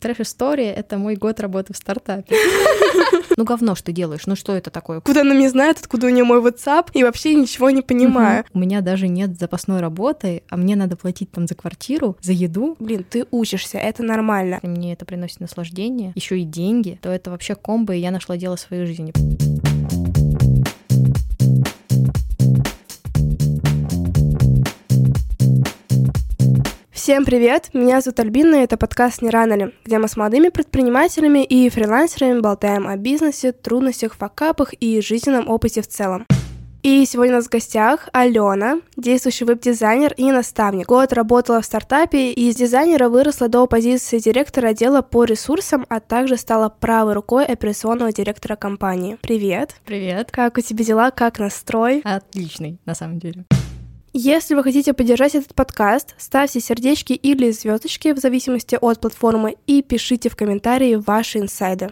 Трэш-история — это мой год работы в стартапе. Ну, говно, что делаешь? Ну, что это такое? Куда она не знает, откуда у нее мой WhatsApp, и вообще ничего не понимаю. У меня даже нет запасной работы, а мне надо платить там за квартиру, за еду. Блин, ты учишься, это нормально. Мне это приносит наслаждение, еще и деньги, то это вообще комбо, и я нашла дело своей жизни. Всем привет! Меня зовут Альбина, и это подкаст «Не рано ли?», где мы с молодыми предпринимателями и фрилансерами болтаем о бизнесе, трудностях, факапах и жизненном опыте в целом. И сегодня у нас в гостях Алена, действующий веб-дизайнер и наставник. Год работала в стартапе и из дизайнера выросла до позиции директора отдела по ресурсам, а также стала правой рукой операционного директора компании. Привет! Привет! Как у тебя дела? Как настрой? Отличный, на самом деле. Если вы хотите поддержать этот подкаст, ставьте сердечки или звездочки в зависимости от платформы и пишите в комментарии ваши инсайды.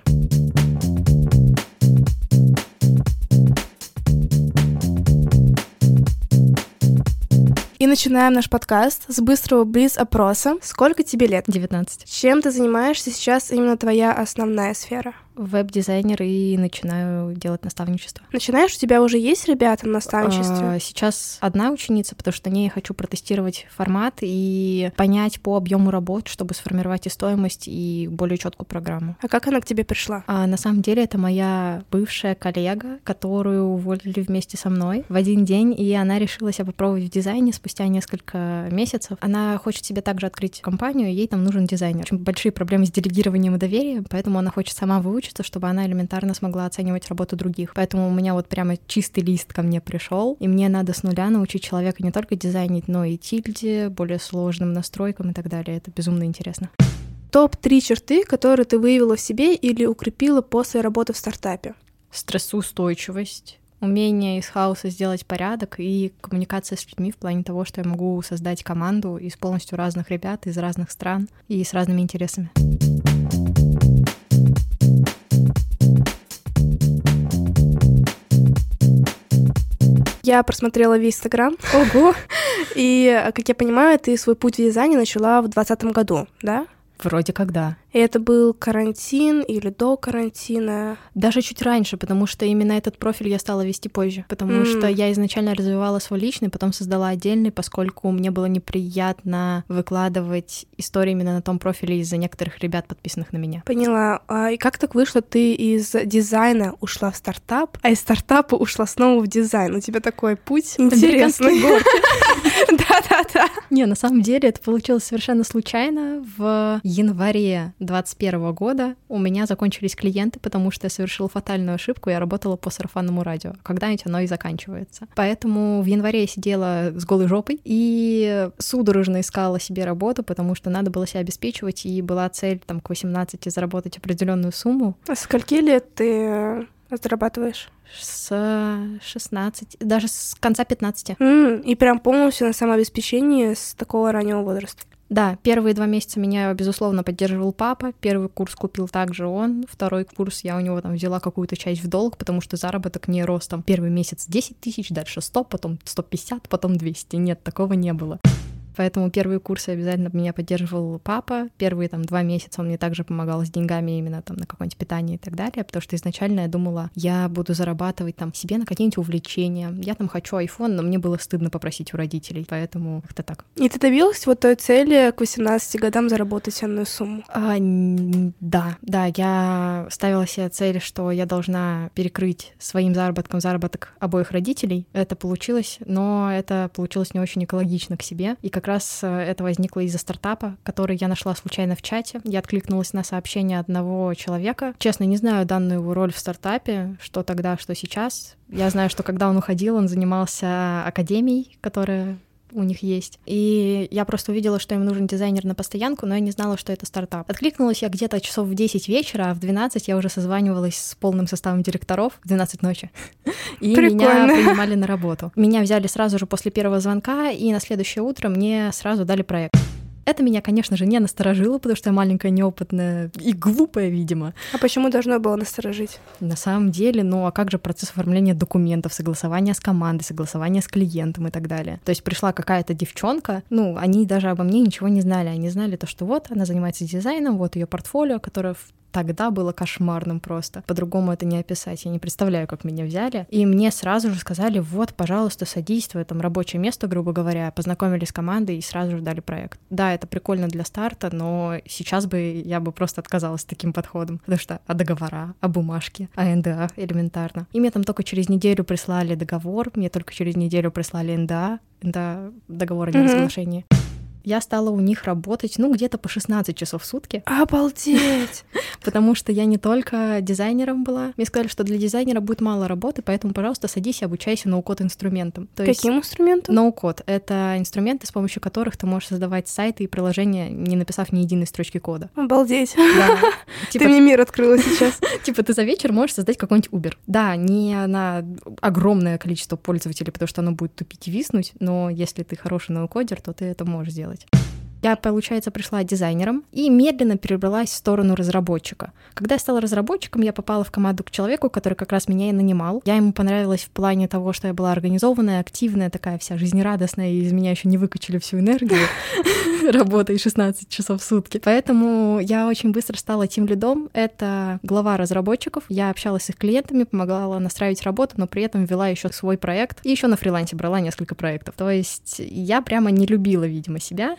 И начинаем наш подкаст с быстрого близ-опроса. Сколько тебе лет? 19. Чем ты занимаешься сейчас именно твоя основная сфера? Веб-дизайнер и начинаю делать наставничество. Начинаешь? У тебя уже есть ребята на наставничестве? А, сейчас одна ученица, потому что на ней хочу протестировать формат и понять по объему работ, чтобы сформировать и стоимость, и более четкую программу. А как она к тебе пришла? А, на самом деле это моя бывшая коллега, которую уволили вместе со мной в один день, и она решила себя попробовать в дизайне спустя несколько месяцев. Она хочет себе также открыть компанию, ей там нужен дизайнер. Очень большие проблемы с делегированием и доверием, поэтому она хочет сама выучить получится, чтобы она элементарно смогла оценивать работу других. Поэтому у меня вот прямо чистый лист ко мне пришел, и мне надо с нуля научить человека не только дизайнить, но и тильде, более сложным настройкам и так далее. Это безумно интересно. Топ-3 черты, которые ты выявила в себе или укрепила после работы в стартапе? Стрессоустойчивость, умение из хаоса сделать порядок и коммуникация с людьми в плане того, что я могу создать команду из полностью разных ребят из разных стран и с разными интересами. Я просмотрела весь Инстаграм. Ого! И, как я понимаю, ты свой путь в дизайне начала в 2020 году, да? Вроде как да. И это был карантин или до карантина? Даже чуть раньше, потому что именно этот профиль я стала вести позже. Потому mm. что я изначально развивала свой личный, потом создала отдельный, поскольку мне было неприятно выкладывать истории именно на том профиле из-за некоторых ребят, подписанных на меня. Поняла. А, и как так вышло, ты из дизайна ушла в стартап, а из стартапа ушла снова в дизайн? У тебя такой путь интересный. Да-да-да. Не, на самом деле это получилось совершенно случайно. В январе 2021 года у меня закончились клиенты, потому что я совершила фатальную ошибку, я работала по сарафанному радио. Когда-нибудь оно и заканчивается. Поэтому в январе я сидела с голой жопой и судорожно искала себе работу, потому что надо было себя обеспечивать, и была цель там к 18 заработать определенную сумму. А скольки лет ты зарабатываешь? С 16, даже с конца 15. Mm, и прям полностью на самообеспечении с такого раннего возраста. Да, первые два месяца меня, безусловно, поддерживал папа. Первый курс купил также он. Второй курс я у него там взяла какую-то часть в долг, потому что заработок не рос там. Первый месяц 10 тысяч, дальше 100, потом 150, потом 200. Нет, такого не было. Поэтому первые курсы обязательно меня поддерживал папа. Первые там два месяца он мне также помогал с деньгами именно там на какое-нибудь питание и так далее, потому что изначально я думала, я буду зарабатывать там себе на какие-нибудь увлечения. Я там хочу iPhone, но мне было стыдно попросить у родителей, поэтому как-то так. И ты добилась вот той цели к 18 годам заработать энную сумму? А, да, да, я ставила себе цель, что я должна перекрыть своим заработком заработок обоих родителей. Это получилось, но это получилось не очень экологично к себе. И как как раз э, это возникло из-за стартапа, который я нашла случайно в чате. Я откликнулась на сообщение одного человека. Честно, не знаю данную его роль в стартапе, что тогда, что сейчас. Я знаю, что когда он уходил, он занимался академией, которая у них есть. И я просто увидела, что им нужен дизайнер на постоянку, но я не знала, что это стартап. Откликнулась я где-то часов в 10 вечера, а в 12 я уже созванивалась с полным составом директоров в 12 ночи. И Прикольно. меня принимали на работу. Меня взяли сразу же после первого звонка, и на следующее утро мне сразу дали проект. Это меня, конечно же, не насторожило, потому что я маленькая, неопытная и глупая, видимо. А почему должно было насторожить? На самом деле, ну а как же процесс оформления документов, согласования с командой, согласования с клиентом и так далее. То есть пришла какая-то девчонка, ну, они даже обо мне ничего не знали. Они знали то, что вот она занимается дизайном, вот ее портфолио, которое в тогда было кошмарным просто. По-другому это не описать. Я не представляю, как меня взяли. И мне сразу же сказали, вот, пожалуйста, садись, твое там рабочее место, грубо говоря. Познакомились с командой и сразу же дали проект. Да, это прикольно для старта, но сейчас бы я бы просто отказалась таким подходом. Потому что а договора, а бумажки, а НДА элементарно. И мне там только через неделю прислали договор, мне только через неделю прислали НДА, НДА договор о неразглашении. Mm-hmm я стала у них работать, ну, где-то по 16 часов в сутки. Обалдеть! Потому что я не только дизайнером была. Мне сказали, что для дизайнера будет мало работы, поэтому, пожалуйста, садись и обучайся ноу-код инструментам. То Каким есть, инструментом? Ноу-код — это инструменты, с помощью которых ты можешь создавать сайты и приложения, не написав ни единой строчки кода. Обалдеть! Да. Типа, ты мне мир открыла сейчас. Типа ты за вечер можешь создать какой-нибудь Uber. Да, не на огромное количество пользователей, потому что оно будет тупить и виснуть, но если ты хороший ноу-кодер, то ты это можешь сделать делать. Я, получается, пришла дизайнером и медленно перебралась в сторону разработчика. Когда я стала разработчиком, я попала в команду к человеку, который как раз меня и нанимал. Я ему понравилась в плане того, что я была организованная, активная, такая вся жизнерадостная, и из меня еще не выкачали всю энергию работой 16 часов в сутки. Поэтому я очень быстро стала тимлидом. Это глава разработчиков. Я общалась с их клиентами, помогала настраивать работу, но при этом вела еще свой проект. И еще на фрилансе брала несколько проектов. То есть я прямо не любила, видимо, себя.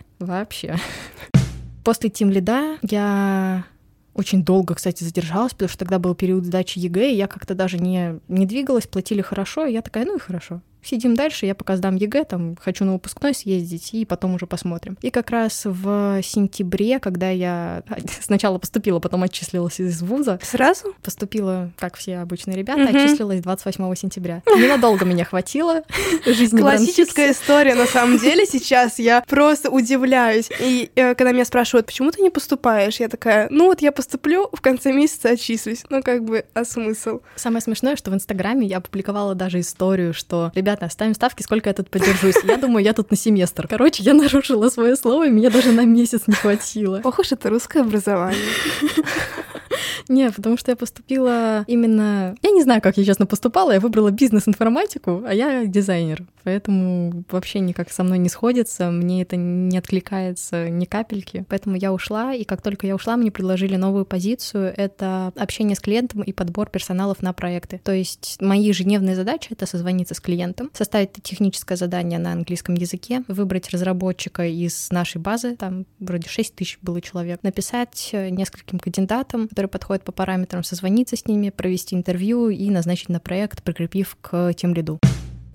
После тимлида я очень долго, кстати, задержалась, потому что тогда был период сдачи ЕГЭ, и я как-то даже не, не двигалась, платили хорошо, и я такая, ну и хорошо сидим дальше, я пока сдам ЕГЭ, там, хочу на выпускной съездить, и потом уже посмотрим. И как раз в сентябре, когда я сначала поступила, потом отчислилась из вуза. Сразу? Поступила, как все обычные ребята, угу. отчислилась 28 сентября. Ненадолго меня хватило. Жизнь Классическая история, на самом деле, сейчас я просто удивляюсь. И э, когда меня спрашивают, почему ты не поступаешь, я такая, ну вот я поступлю, в конце месяца отчислюсь. Ну как бы, а смысл? Самое смешное, что в Инстаграме я опубликовала даже историю, что, ребята, ребята, ставим ставки, сколько я тут подержусь. Я думаю, я тут на семестр. Короче, я нарушила свое слово, и мне даже на месяц не хватило. Ох уж это русское образование. Не, потому что я поступила именно... Я не знаю, как я честно поступала. Я выбрала бизнес-информатику, а я дизайнер. Поэтому вообще никак со мной не сходится. Мне это не откликается ни капельки. Поэтому я ушла, и как только я ушла, мне предложили новую позицию. Это общение с клиентом и подбор персоналов на проекты. То есть мои ежедневные задачи — это созвониться с клиентом, составить техническое задание на английском языке, выбрать разработчика из нашей базы, там вроде 6 тысяч было человек, написать нескольким кандидатам, которые подходят по параметрам, созвониться с ними, провести интервью и назначить на проект, прикрепив к тем лиду.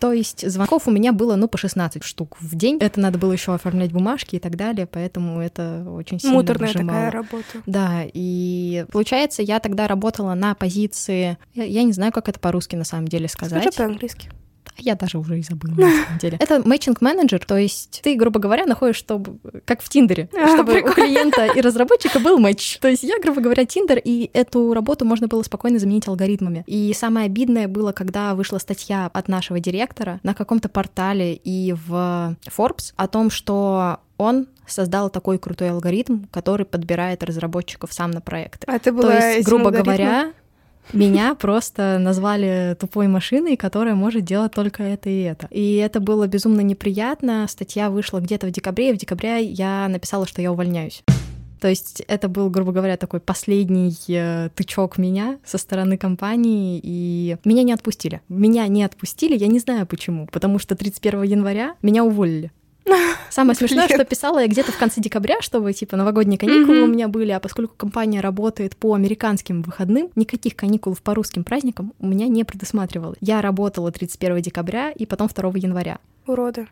То есть звонков у меня было, ну, по 16 штук в день. Это надо было еще оформлять бумажки и так далее, поэтому это очень сильно Муторная выжимало. такая работа. Да, и получается, я тогда работала на позиции... Я, я не знаю, как это по-русски на самом деле сказать. Скажи по-английски. Я даже уже и забыла, на самом деле. Это матчинг-менеджер, то есть ты, грубо говоря, находишь, чтобы, как в Тиндере, а, чтобы прикольно. у клиента и разработчика был матч. То есть я, грубо говоря, Тиндер, и эту работу можно было спокойно заменить алгоритмами. И самое обидное было, когда вышла статья от нашего директора на каком-то портале и в Forbes о том, что он создал такой крутой алгоритм, который подбирает разработчиков сам на проекты. А ты была То есть, грубо говоря, меня просто назвали тупой машиной, которая может делать только это и это. И это было безумно неприятно. Статья вышла где-то в декабре, и в декабре я написала, что я увольняюсь. То есть это был, грубо говоря, такой последний э, тычок меня со стороны компании, и меня не отпустили. Меня не отпустили, я не знаю почему, потому что 31 января меня уволили. Самое смешное, что писала я где-то в конце декабря, чтобы, типа, новогодние каникулы у меня были, а поскольку компания работает по американским выходным, никаких каникул по русским праздникам у меня не предусматривалось. Я работала 31 декабря и потом 2 января. Уроды.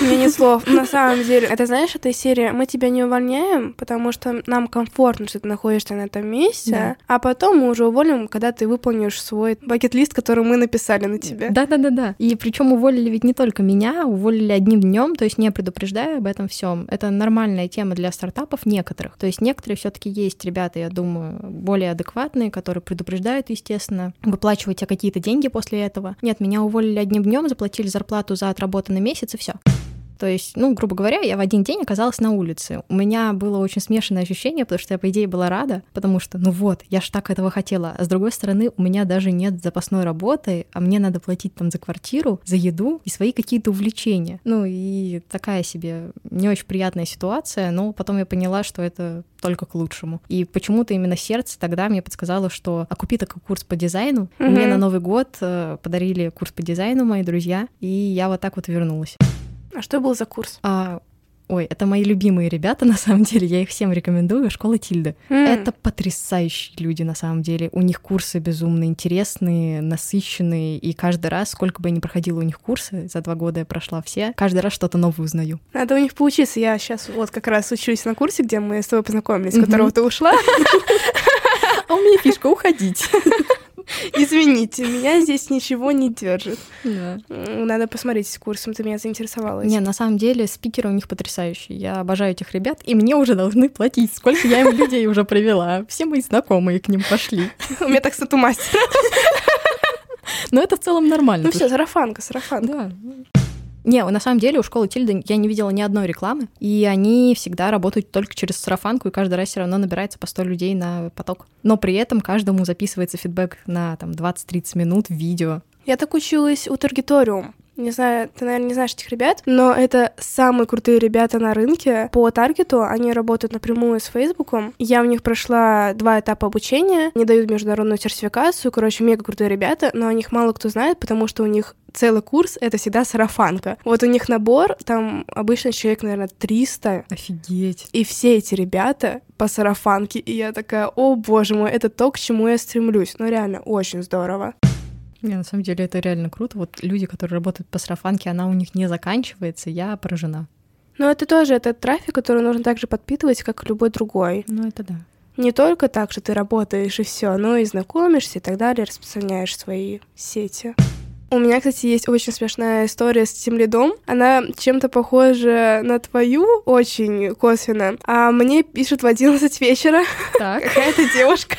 Мне нет слов. На самом деле, это знаешь, эта серия «Мы тебя не увольняем, потому что нам комфортно, что ты находишься на этом месте, да. а потом мы уже уволим, когда ты выполнишь свой бакет-лист, который мы написали на тебя». Да-да-да-да. И причем уволили ведь не только меня, уволили одним днем, то есть не предупреждая об этом всем. Это нормальная тема для стартапов некоторых. То есть некоторые все таки есть ребята, я думаю, более адекватные, которые предупреждают, естественно, выплачивать какие-то деньги после этого. Нет, меня уволили одним днем, заплатили зарплату за отработанный месяц, и все. То есть, ну, грубо говоря, я в один день оказалась на улице. У меня было очень смешанное ощущение, потому что я, по идее, была рада, потому что, ну вот, я ж так этого хотела. А с другой стороны, у меня даже нет запасной работы, а мне надо платить там за квартиру, за еду и свои какие-то увлечения. Ну и такая себе не очень приятная ситуация, но потом я поняла, что это только к лучшему. И почему-то именно сердце тогда мне подсказало, что а купи такой курс по дизайну. Mm-hmm. Мне на Новый год э, подарили курс по дизайну мои друзья, и я вот так вот вернулась. А что был за курс? А, Ой, это мои любимые ребята, на самом деле, я их всем рекомендую. Школа Тильды. Mm. Это потрясающие люди, на самом деле. У них курсы безумно интересные, насыщенные, и каждый раз, сколько бы я ни проходила у них курсы, за два года я прошла все, каждый раз что-то новое узнаю. Надо у них поучиться. Я сейчас вот как раз учусь на курсе, где мы с тобой познакомились, с которого ты ушла. А у меня фишка уходить. Извините, меня здесь ничего не держит. Да. Надо посмотреть с курсом, ты меня заинтересовала. Не, на самом деле спикеры у них потрясающие. Я обожаю этих ребят, и мне уже должны платить. Сколько я им людей уже привела. Все мои знакомые к ним пошли. У меня так стату мастера. Но это в целом нормально. Ну все, сарафанка, сарафанка. Да. Не, на самом деле у школы Тильды я не видела ни одной рекламы, и они всегда работают только через сарафанку, и каждый раз все равно набирается по 100 людей на поток. Но при этом каждому записывается фидбэк на там 20-30 минут видео. Я так училась у Таргеториум. Не знаю, ты, наверное, не знаешь этих ребят, но это самые крутые ребята на рынке. По таргету они работают напрямую с Фейсбуком. Я у них прошла два этапа обучения, они дают международную сертификацию. Короче, мега крутые ребята, но о них мало кто знает, потому что у них целый курс — это всегда сарафанка. Вот у них набор, там обычно человек, наверное, 300. Офигеть. И все эти ребята по сарафанке. И я такая, о боже мой, это то, к чему я стремлюсь. Ну реально, очень здорово. Не, на самом деле это реально круто. Вот люди, которые работают по сарафанке, она у них не заканчивается, я поражена. Но это тоже это трафик, который нужно также подпитывать, как любой другой. Ну, это да. Не только так, что ты работаешь и все, но и знакомишься и так далее, распространяешь свои сети. У меня, кстати, есть очень смешная история с тем лидом. Она чем-то похожа на твою, очень косвенно. А мне пишут в 11 вечера какая-то девушка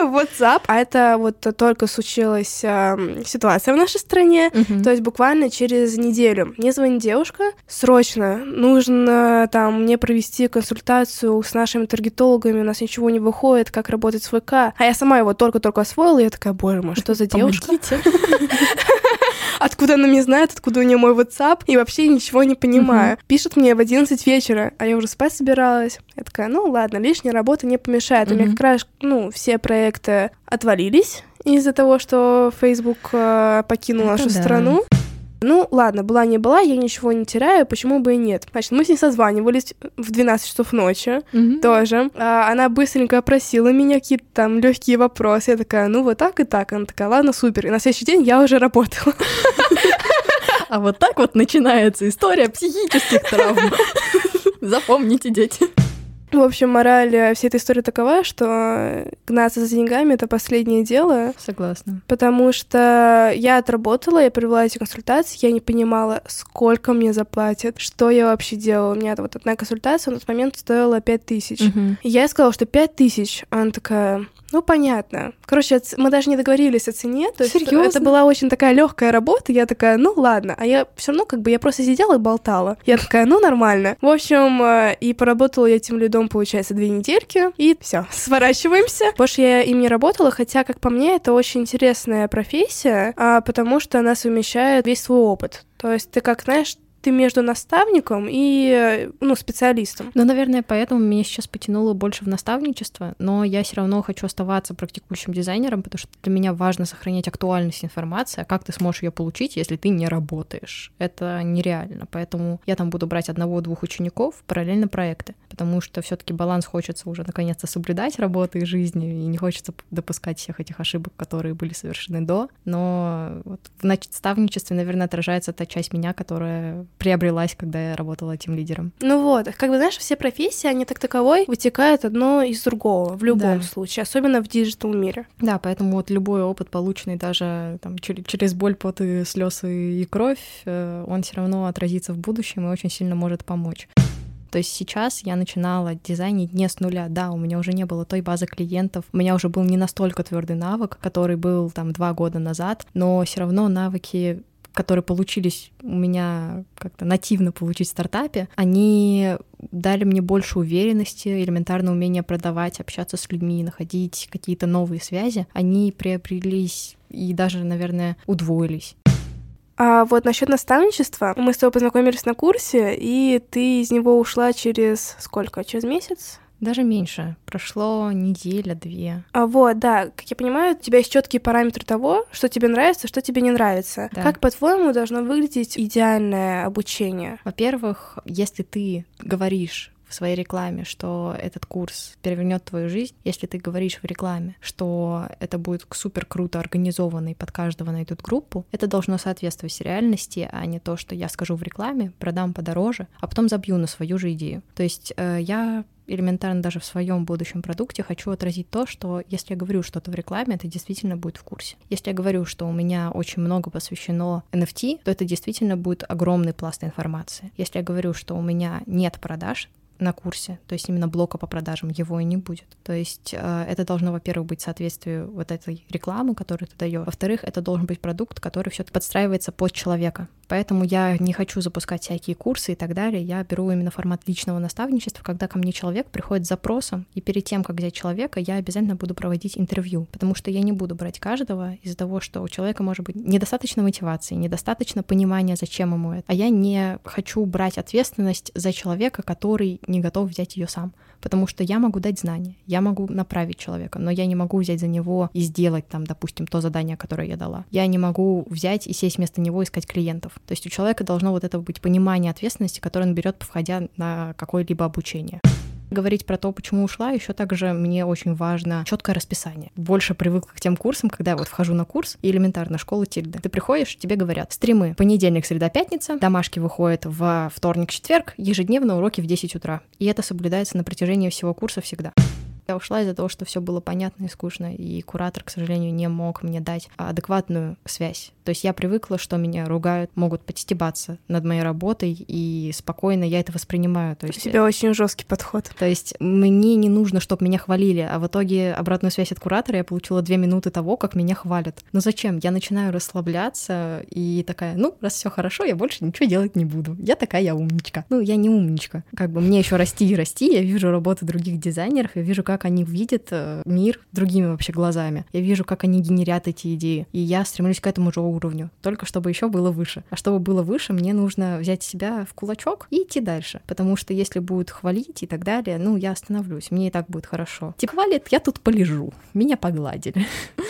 в WhatsApp. А это вот только случилась э, ситуация в нашей стране. Угу. То есть буквально через неделю мне звонит девушка. Срочно нужно там мне провести консультацию с нашими таргетологами. У нас ничего не выходит, как работать с ВК. А я сама его только-только освоила. И я такая, боже мой, что за девушка? Откуда она меня знает, откуда у нее мой WhatsApp, и вообще ничего не понимаю. Пишет мне в 11 вечера, а я уже спать собиралась. Я такая, ну ладно, лишняя работа не помешает. У меня как раз, ну, все проекты отвалились из-за того, что Facebook э, покинул нашу страну. Ну, ладно, была не была, я ничего не теряю, почему бы и нет. Значит, мы с ней созванивались в 12 часов ночи mm-hmm. тоже. А, она быстренько опросила меня какие-то там легкие вопросы. Я такая, ну вот так и так. Она такая, ладно, супер. И на следующий день я уже работала. А вот так вот начинается история психических травм. Запомните, дети. В общем, мораль э, всей этой истории такова, что гнаться за деньгами — это последнее дело. Согласна. Потому что я отработала, я провела эти консультации, я не понимала, сколько мне заплатят, что я вообще делала. У меня вот одна консультация на тот момент стоила 5 тысяч. Угу. Я сказала, что 5 тысяч. Она такая, ну, понятно. Короче, мы даже не договорились о цене. То есть Серьезно? это была очень такая легкая работа. Я такая, ну ладно. А я все равно как бы я просто сидела и болтала. Я такая, ну нормально. В общем, э, и поработала я тем лидом, получается, две недельки. И все, сворачиваемся. Больше я им не работала, хотя, как по мне, это очень интересная профессия, а, потому что она совмещает весь свой опыт. То есть ты как, знаешь, ты между наставником и ну, специалистом. Ну, наверное, поэтому меня сейчас потянуло больше в наставничество, но я все равно хочу оставаться практикующим дизайнером, потому что для меня важно сохранять актуальность информации, а как ты сможешь ее получить, если ты не работаешь. Это нереально. Поэтому я там буду брать одного-двух учеников, параллельно проекты, потому что все-таки баланс хочется уже наконец-то соблюдать работы и жизни, и не хочется допускать всех этих ошибок, которые были совершены до. Но вот в наставничестве, наверное, отражается та часть меня, которая приобрелась, когда я работала этим лидером. Ну вот, как бы, знаешь, все профессии, они как таковой вытекают одно из другого в любом да. случае, особенно в digital мире. Да, поэтому вот любой опыт, полученный даже там, через боль, пот и слезы и кровь, э, он все равно отразится в будущем и очень сильно может помочь. То есть сейчас я начинала дизайнить не с нуля. Да, у меня уже не было той базы клиентов, у меня уже был не настолько твердый навык, который был там два года назад, но все равно навыки которые получились у меня как-то нативно получить в стартапе, они дали мне больше уверенности, элементарно умение продавать, общаться с людьми, находить какие-то новые связи. Они приобрелись и даже, наверное, удвоились. А вот насчет наставничества, мы с тобой познакомились на курсе, и ты из него ушла через сколько? Через месяц? Даже меньше. Прошло неделя-две. А вот, да, как я понимаю, у тебя есть четкие параметры того, что тебе нравится, что тебе не нравится. Да. Как, по-твоему, должно выглядеть идеальное обучение? Во-первых, если ты говоришь в своей рекламе, что этот курс перевернет твою жизнь, если ты говоришь в рекламе, что это будет супер круто организованный под каждого на эту группу, это должно соответствовать реальности, а не то, что я скажу в рекламе, продам подороже, а потом забью на свою же идею. То есть э, я элементарно даже в своем будущем продукте хочу отразить то, что если я говорю что-то в рекламе, это действительно будет в курсе. Если я говорю, что у меня очень много посвящено NFT, то это действительно будет огромный пласт информации. Если я говорю, что у меня нет продаж, на курсе, то есть именно блока по продажам его и не будет. То есть э, это должно, во-первых, быть соответствию вот этой рекламы, которую ты даешь. Во-вторых, это должен быть продукт, который все подстраивается под человека. Поэтому я не хочу запускать всякие курсы и так далее. Я беру именно формат личного наставничества, когда ко мне человек приходит с запросом, и перед тем, как взять человека, я обязательно буду проводить интервью, потому что я не буду брать каждого из-за того, что у человека может быть недостаточно мотивации, недостаточно понимания, зачем ему это. А я не хочу брать ответственность за человека, который не готов взять ее сам. Потому что я могу дать знания, я могу направить человека, но я не могу взять за него и сделать там, допустим, то задание, которое я дала. Я не могу взять и сесть вместо него искать клиентов. То есть у человека должно вот это быть понимание ответственности, которое он берет, входя на какое-либо обучение говорить про то, почему ушла, еще также мне очень важно четкое расписание. Больше привыкла к тем курсам, когда я вот вхожу на курс, и элементарно школа Тильды. Ты приходишь, тебе говорят, стримы понедельник, среда, пятница, домашки выходят в вторник, четверг, ежедневно уроки в 10 утра. И это соблюдается на протяжении всего курса всегда. Я ушла из-за того, что все было понятно и скучно, и куратор, к сожалению, не мог мне дать адекватную связь. То есть я привыкла, что меня ругают, могут подстебаться над моей работой, и спокойно я это воспринимаю. То есть, У тебя очень жесткий подход. То есть мне не нужно, чтобы меня хвалили, а в итоге обратную связь от куратора я получила две минуты того, как меня хвалят. Но зачем? Я начинаю расслабляться и такая, ну, раз все хорошо, я больше ничего делать не буду. Я такая, я умничка. Ну, я не умничка. Как бы мне еще расти и расти, я вижу работу других дизайнеров, я вижу, как как они видят э, мир другими вообще глазами. Я вижу, как они генерят эти идеи. И я стремлюсь к этому же уровню, только чтобы еще было выше. А чтобы было выше, мне нужно взять себя в кулачок и идти дальше. Потому что если будут хвалить и так далее, ну, я остановлюсь, мне и так будет хорошо. Типа хвалит, я тут полежу, меня погладили.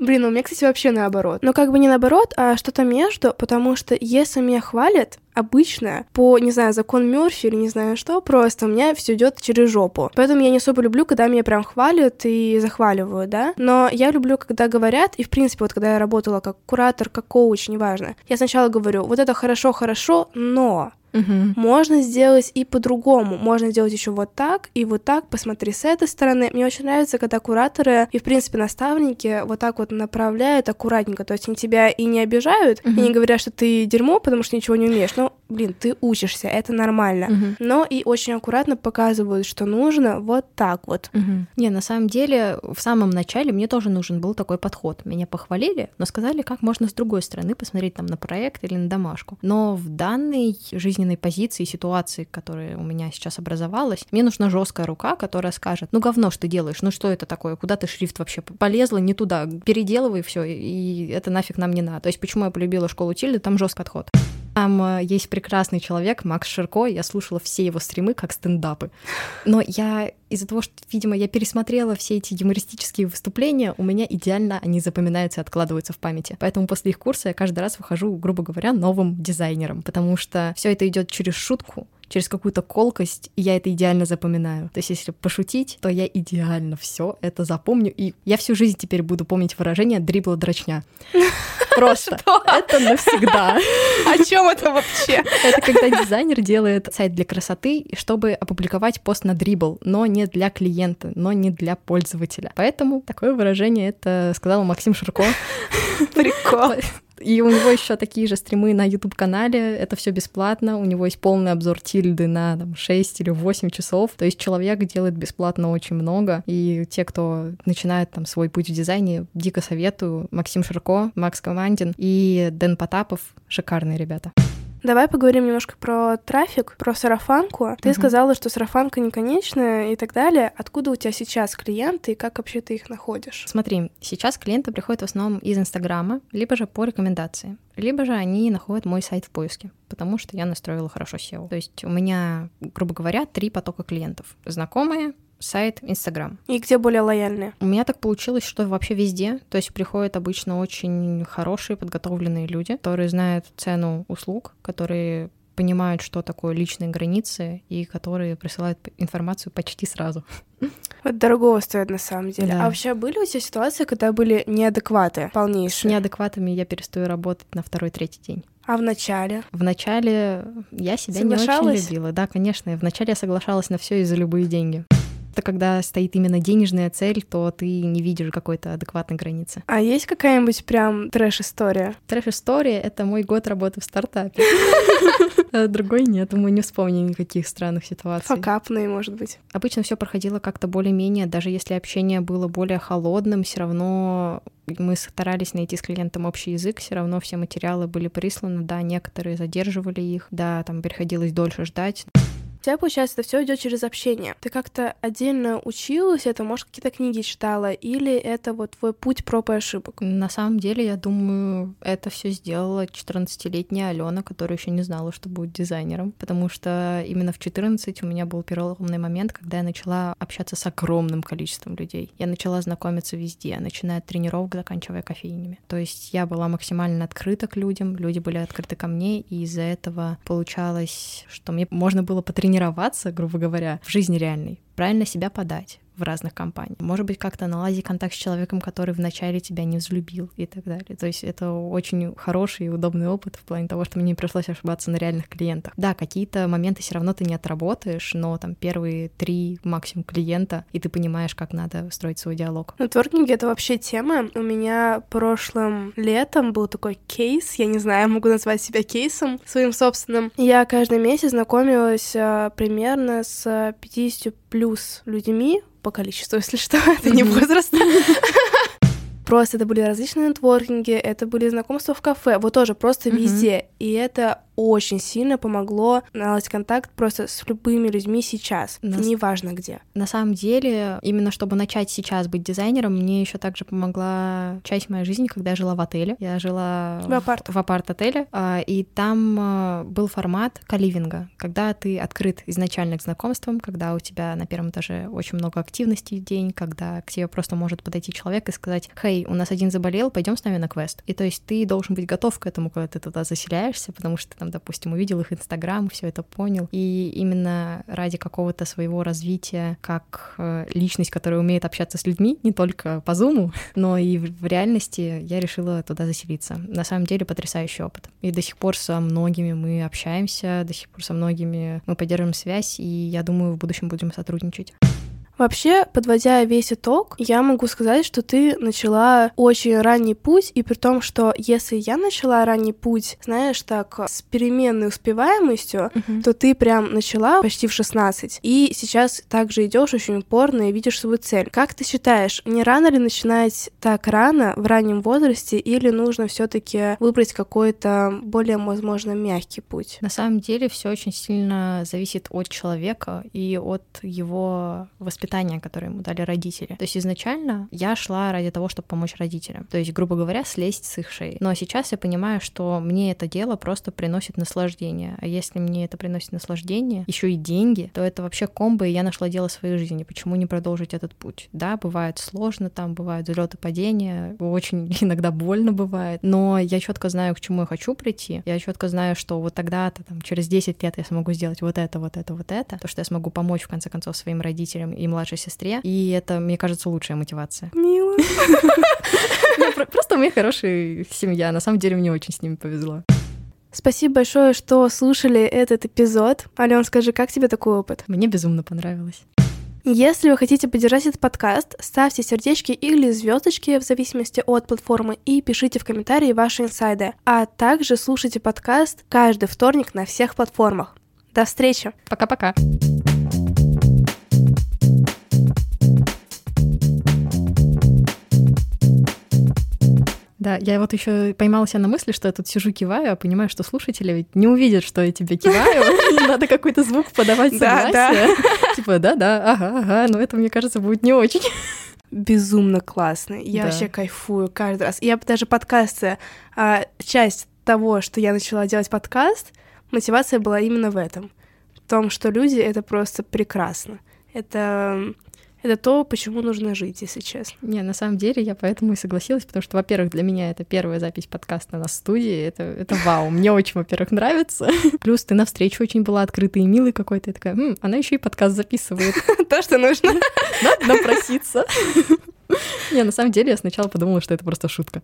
Блин, у меня, кстати, вообще наоборот. Но как бы не наоборот, а что-то между, потому что если меня хвалят, обычно по, не знаю, закон Мёрфи или не знаю что, просто у меня все идет через жопу. Поэтому я не особо люблю, когда меня прям хвалят и захваливают, да. Но я люблю, когда говорят, и в принципе, вот когда я работала как куратор, как коуч, неважно, я сначала говорю, вот это хорошо-хорошо, но Угу. Можно сделать и по-другому. Можно сделать еще вот так и вот так. Посмотри с этой стороны. Мне очень нравится, когда кураторы и, в принципе, наставники вот так вот направляют аккуратненько. То есть они тебя и не обижают, угу. и не говорят, что ты дерьмо, потому что ничего не умеешь. Ну, блин, ты учишься, это нормально. Угу. Но и очень аккуратно показывают, что нужно вот так вот. Угу. Не, на самом деле, в самом начале мне тоже нужен был такой подход. Меня похвалили, но сказали, как можно с другой стороны посмотреть там на проект или на домашку. Но в данной жизни жизненной позиции, ситуации, которая у меня сейчас образовалась, мне нужна жесткая рука, которая скажет, ну говно, что ты делаешь, ну что это такое, куда ты шрифт вообще полезла, не туда, переделывай все, и это нафиг нам не надо. То есть почему я полюбила школу Тильды, там жесткий подход. Там э, есть прекрасный человек, Макс Ширко, я слушала все его стримы как стендапы. Но я из-за того, что, видимо, я пересмотрела все эти юмористические выступления, у меня идеально они запоминаются и откладываются в памяти. Поэтому после их курса я каждый раз выхожу, грубо говоря, новым дизайнером, потому что все это идет через шутку, через какую-то колкость, и я это идеально запоминаю. То есть, если пошутить, то я идеально все это запомню, и я всю жизнь теперь буду помнить выражение дрибла дрочня. Просто. Это навсегда. О чем это вообще? Это когда дизайнер делает сайт для красоты, чтобы опубликовать пост на дрибл, но не для клиента, но не для пользователя. Поэтому такое выражение это сказал Максим Ширко. Прикол И у него еще такие же стримы на YouTube-канале, это все бесплатно, у него есть полный обзор тильды на там, 6 или 8 часов, то есть человек делает бесплатно очень много, и те, кто начинает там свой путь в дизайне, дико советую. Максим Ширко, Макс Командин и Дэн Потапов, шикарные ребята. Давай поговорим немножко про трафик, про сарафанку. Ты угу. сказала, что сарафанка не конечная и так далее. Откуда у тебя сейчас клиенты и как вообще ты их находишь? Смотри, сейчас клиенты приходят в основном из Инстаграма, либо же по рекомендации, либо же они находят мой сайт в поиске, потому что я настроила хорошо SEO. То есть у меня, грубо говоря, три потока клиентов. Знакомые, сайт, Инстаграм. И где более лояльные? У меня так получилось, что вообще везде. То есть приходят обычно очень хорошие, подготовленные люди, которые знают цену услуг, которые понимают, что такое личные границы, и которые присылают информацию почти сразу. Вот дорогого стоит на самом деле. Да. А вообще были у тебя ситуации, когда были неадекваты полнейшие? С неадекватами я перестаю работать на второй-третий день. А в начале? В начале я себя не очень любила. Да, конечно. В начале я соглашалась на все и за любые деньги что когда стоит именно денежная цель, то ты не видишь какой-то адекватной границы. А есть какая-нибудь прям трэш-история? Трэш-история — это мой год работы в стартапе. А другой нет, мы не вспомним никаких странных ситуаций. Факапные, может быть. Обычно все проходило как-то более-менее, даже если общение было более холодным, все равно мы старались найти с клиентом общий язык, все равно все материалы были присланы, да, некоторые задерживали их, да, там приходилось дольше ждать. У тебя, получается, это все идет через общение. Ты как-то отдельно училась, это, может, какие-то книги читала, или это вот твой путь проб и ошибок? На самом деле, я думаю, это все сделала 14-летняя Алена, которая еще не знала, что будет дизайнером, потому что именно в 14 у меня был переломный момент, когда я начала общаться с огромным количеством людей. Я начала знакомиться везде, начиная от тренировок, заканчивая кофейнями. То есть я была максимально открыта к людям, люди были открыты ко мне, и из-за этого получалось, что мне можно было потренироваться тренироваться, грубо говоря, в жизни реальной, правильно себя подать в разных компаниях. Может быть, как-то наладить контакт с человеком, который вначале тебя не взлюбил и так далее. То есть это очень хороший и удобный опыт в плане того, что мне не пришлось ошибаться на реальных клиентах. Да, какие-то моменты все равно ты не отработаешь, но там первые три максимум клиента, и ты понимаешь, как надо строить свой диалог. Нетворкинг — это вообще тема. У меня прошлым летом был такой кейс, я не знаю, могу назвать себя кейсом своим собственным. Я каждый месяц знакомилась а, примерно с 50 плюс людьми по количеству, если что, это не возраст. Просто это были различные нетворкинги, это были знакомства в кафе, вот тоже просто везде. И это очень сильно помогло наладить контакт просто с любыми людьми сейчас, на... неважно где. На самом деле, именно чтобы начать сейчас быть дизайнером, мне еще также помогла часть моей жизни, когда я жила в отеле. Я жила в апарт, в апарт-отеле, а, и там а, был формат каливинга, когда ты открыт изначально к знакомствам, когда у тебя на первом этаже очень много активностей в день, когда к тебе просто может подойти человек и сказать, «Хей, у нас один заболел, пойдем с нами на квест». И то есть ты должен быть готов к этому, когда ты туда заселяешься, потому что там допустим, увидел их Инстаграм, все это понял. И именно ради какого-то своего развития как э, личность, которая умеет общаться с людьми, не только по зуму, но и в реальности я решила туда заселиться. На самом деле потрясающий опыт. И до сих пор со многими мы общаемся, до сих пор со многими мы поддерживаем связь, и я думаю, в будущем будем сотрудничать. Вообще, подводя весь итог, я могу сказать, что ты начала очень ранний путь, и при том, что если я начала ранний путь, знаешь, так, с переменной успеваемостью, uh-huh. то ты прям начала почти в 16, и сейчас также идешь очень упорно и видишь свою цель. Как ты считаешь, не рано ли начинать так рано, в раннем возрасте, или нужно все таки выбрать какой-то более, возможно, мягкий путь? На самом деле все очень сильно зависит от человека и от его воспитания воспитания, которое ему дали родители. То есть изначально я шла ради того, чтобы помочь родителям. То есть, грубо говоря, слезть с их шеи. Но сейчас я понимаю, что мне это дело просто приносит наслаждение. А если мне это приносит наслаждение, еще и деньги, то это вообще комбо, и я нашла дело своей жизни. Почему не продолжить этот путь? Да, бывает сложно, там бывают взлеты падения, очень иногда больно бывает, но я четко знаю, к чему я хочу прийти. Я четко знаю, что вот тогда-то, там, через 10 лет я смогу сделать вот это, вот это, вот это, то, что я смогу помочь, в конце концов, своим родителям и младшей сестре, и это, мне кажется, лучшая мотивация. Мило. Просто у меня хорошая семья, на самом деле мне очень с ними повезло. Спасибо большое, что слушали этот эпизод. Ален, скажи, как тебе такой опыт? Мне безумно понравилось. Если вы хотите поддержать этот подкаст, ставьте сердечки или звездочки в зависимости от платформы и пишите в комментарии ваши инсайды. А также слушайте подкаст каждый вторник на всех платформах. До встречи! Пока-пока! Да, я вот еще поймала себя на мысли, что я тут сижу, киваю, а понимаю, что слушатели ведь не увидят, что я тебе киваю. Надо какой-то звук подавать согласие. Типа, да-да, ага, ага, но это, мне кажется, будет не очень. Безумно классно. Я вообще кайфую каждый раз. Я даже подкасты, а, часть того, что я начала делать подкаст, мотивация была именно в этом. В том, что люди — это просто прекрасно. Это это то, почему нужно жить, если честно. Не, на самом деле я поэтому и согласилась, потому что, во-первых, для меня это первая запись подкаста на студии, это, это вау, мне очень, во-первых, нравится. Плюс ты навстречу очень была открытый и милый какой-то, я такая, М, она еще и подкаст записывает. То, что нужно. Надо напроситься. Не, на самом деле я сначала подумала, что это просто шутка.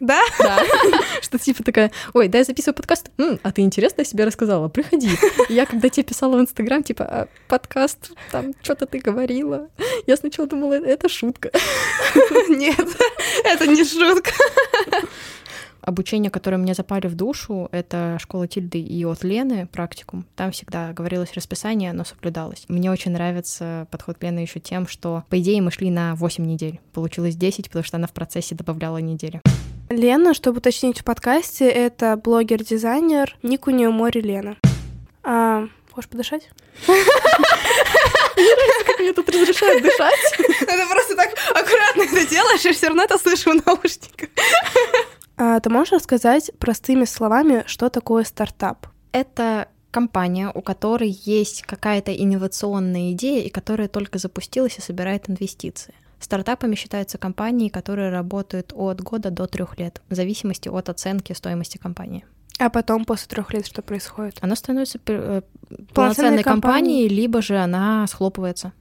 Да? Да. Что типа такая, ой, да, я записываю подкаст. М, а ты интересно о себе рассказала? Приходи. Я когда тебе писала в Инстаграм, типа, а, подкаст, там что-то ты говорила. Я сначала думала, это шутка. Нет, это не шутка. Обучение, которое мне запали в душу, это школа Тильды и от Лены, практикум. Там всегда говорилось расписание, но соблюдалось. Мне очень нравится подход Лены еще тем, что, по идее, мы шли на 8 недель. Получилось 10, потому что она в процессе добавляла недели. Лена, чтобы уточнить в подкасте, это блогер-дизайнер, ник у нее море Лена. А, хочешь подышать? Как мне тут разрешают дышать? Это просто так аккуратно это делаешь, и все равно это слышу в наушниках. А ты можешь рассказать простыми словами, что такое стартап? Это компания, у которой есть какая-то инновационная идея и которая только запустилась и собирает инвестиции. Стартапами считаются компании, которые работают от года до трех лет, в зависимости от оценки стоимости компании. А потом, после трех лет, что происходит? Она становится э, полноценной компанией, либо же она схлопывается.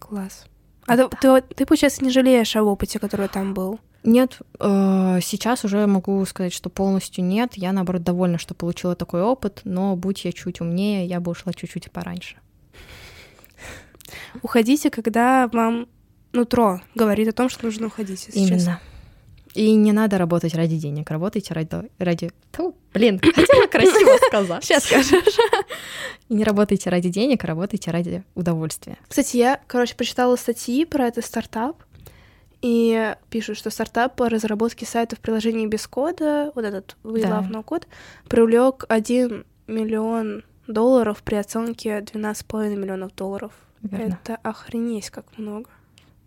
Класс. А да. ты, ты, ты, получается, не жалеешь о опыте, который там был? Нет, э, сейчас уже могу сказать, что полностью нет. Я, наоборот, довольна, что получила такой опыт, но будь я чуть умнее, я бы ушла чуть-чуть пораньше. Уходите, когда вам нутро говорит о том, что нужно уходить. Именно. Честно. И не надо работать ради денег, работайте ради... ради... Ту, блин, хотела красиво сказать. Сейчас скажешь. И не работайте ради денег, а работайте ради удовольствия. Кстати, я, короче, прочитала статьи про этот стартап, и пишут, что стартап по разработке сайтов приложений без кода, вот этот We да. Love No Code, привлек 1 миллион долларов при оценке 12,5 миллионов долларов. Верно. Это охренеть как много.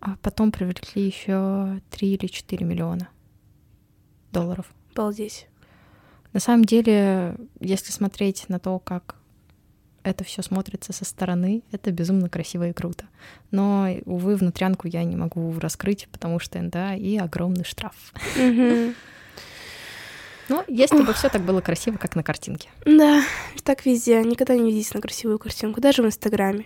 А потом привлекли еще 3 или 4 миллиона долларов. Обалдеть. На самом деле, если смотреть на то, как это все смотрится со стороны, это безумно красиво и круто. Но, увы, внутрянку я не могу раскрыть, потому что НДА и огромный штраф. Но если бы все так было красиво, как на картинке. Да, так везде. Никогда не видите на красивую картинку, даже в Инстаграме.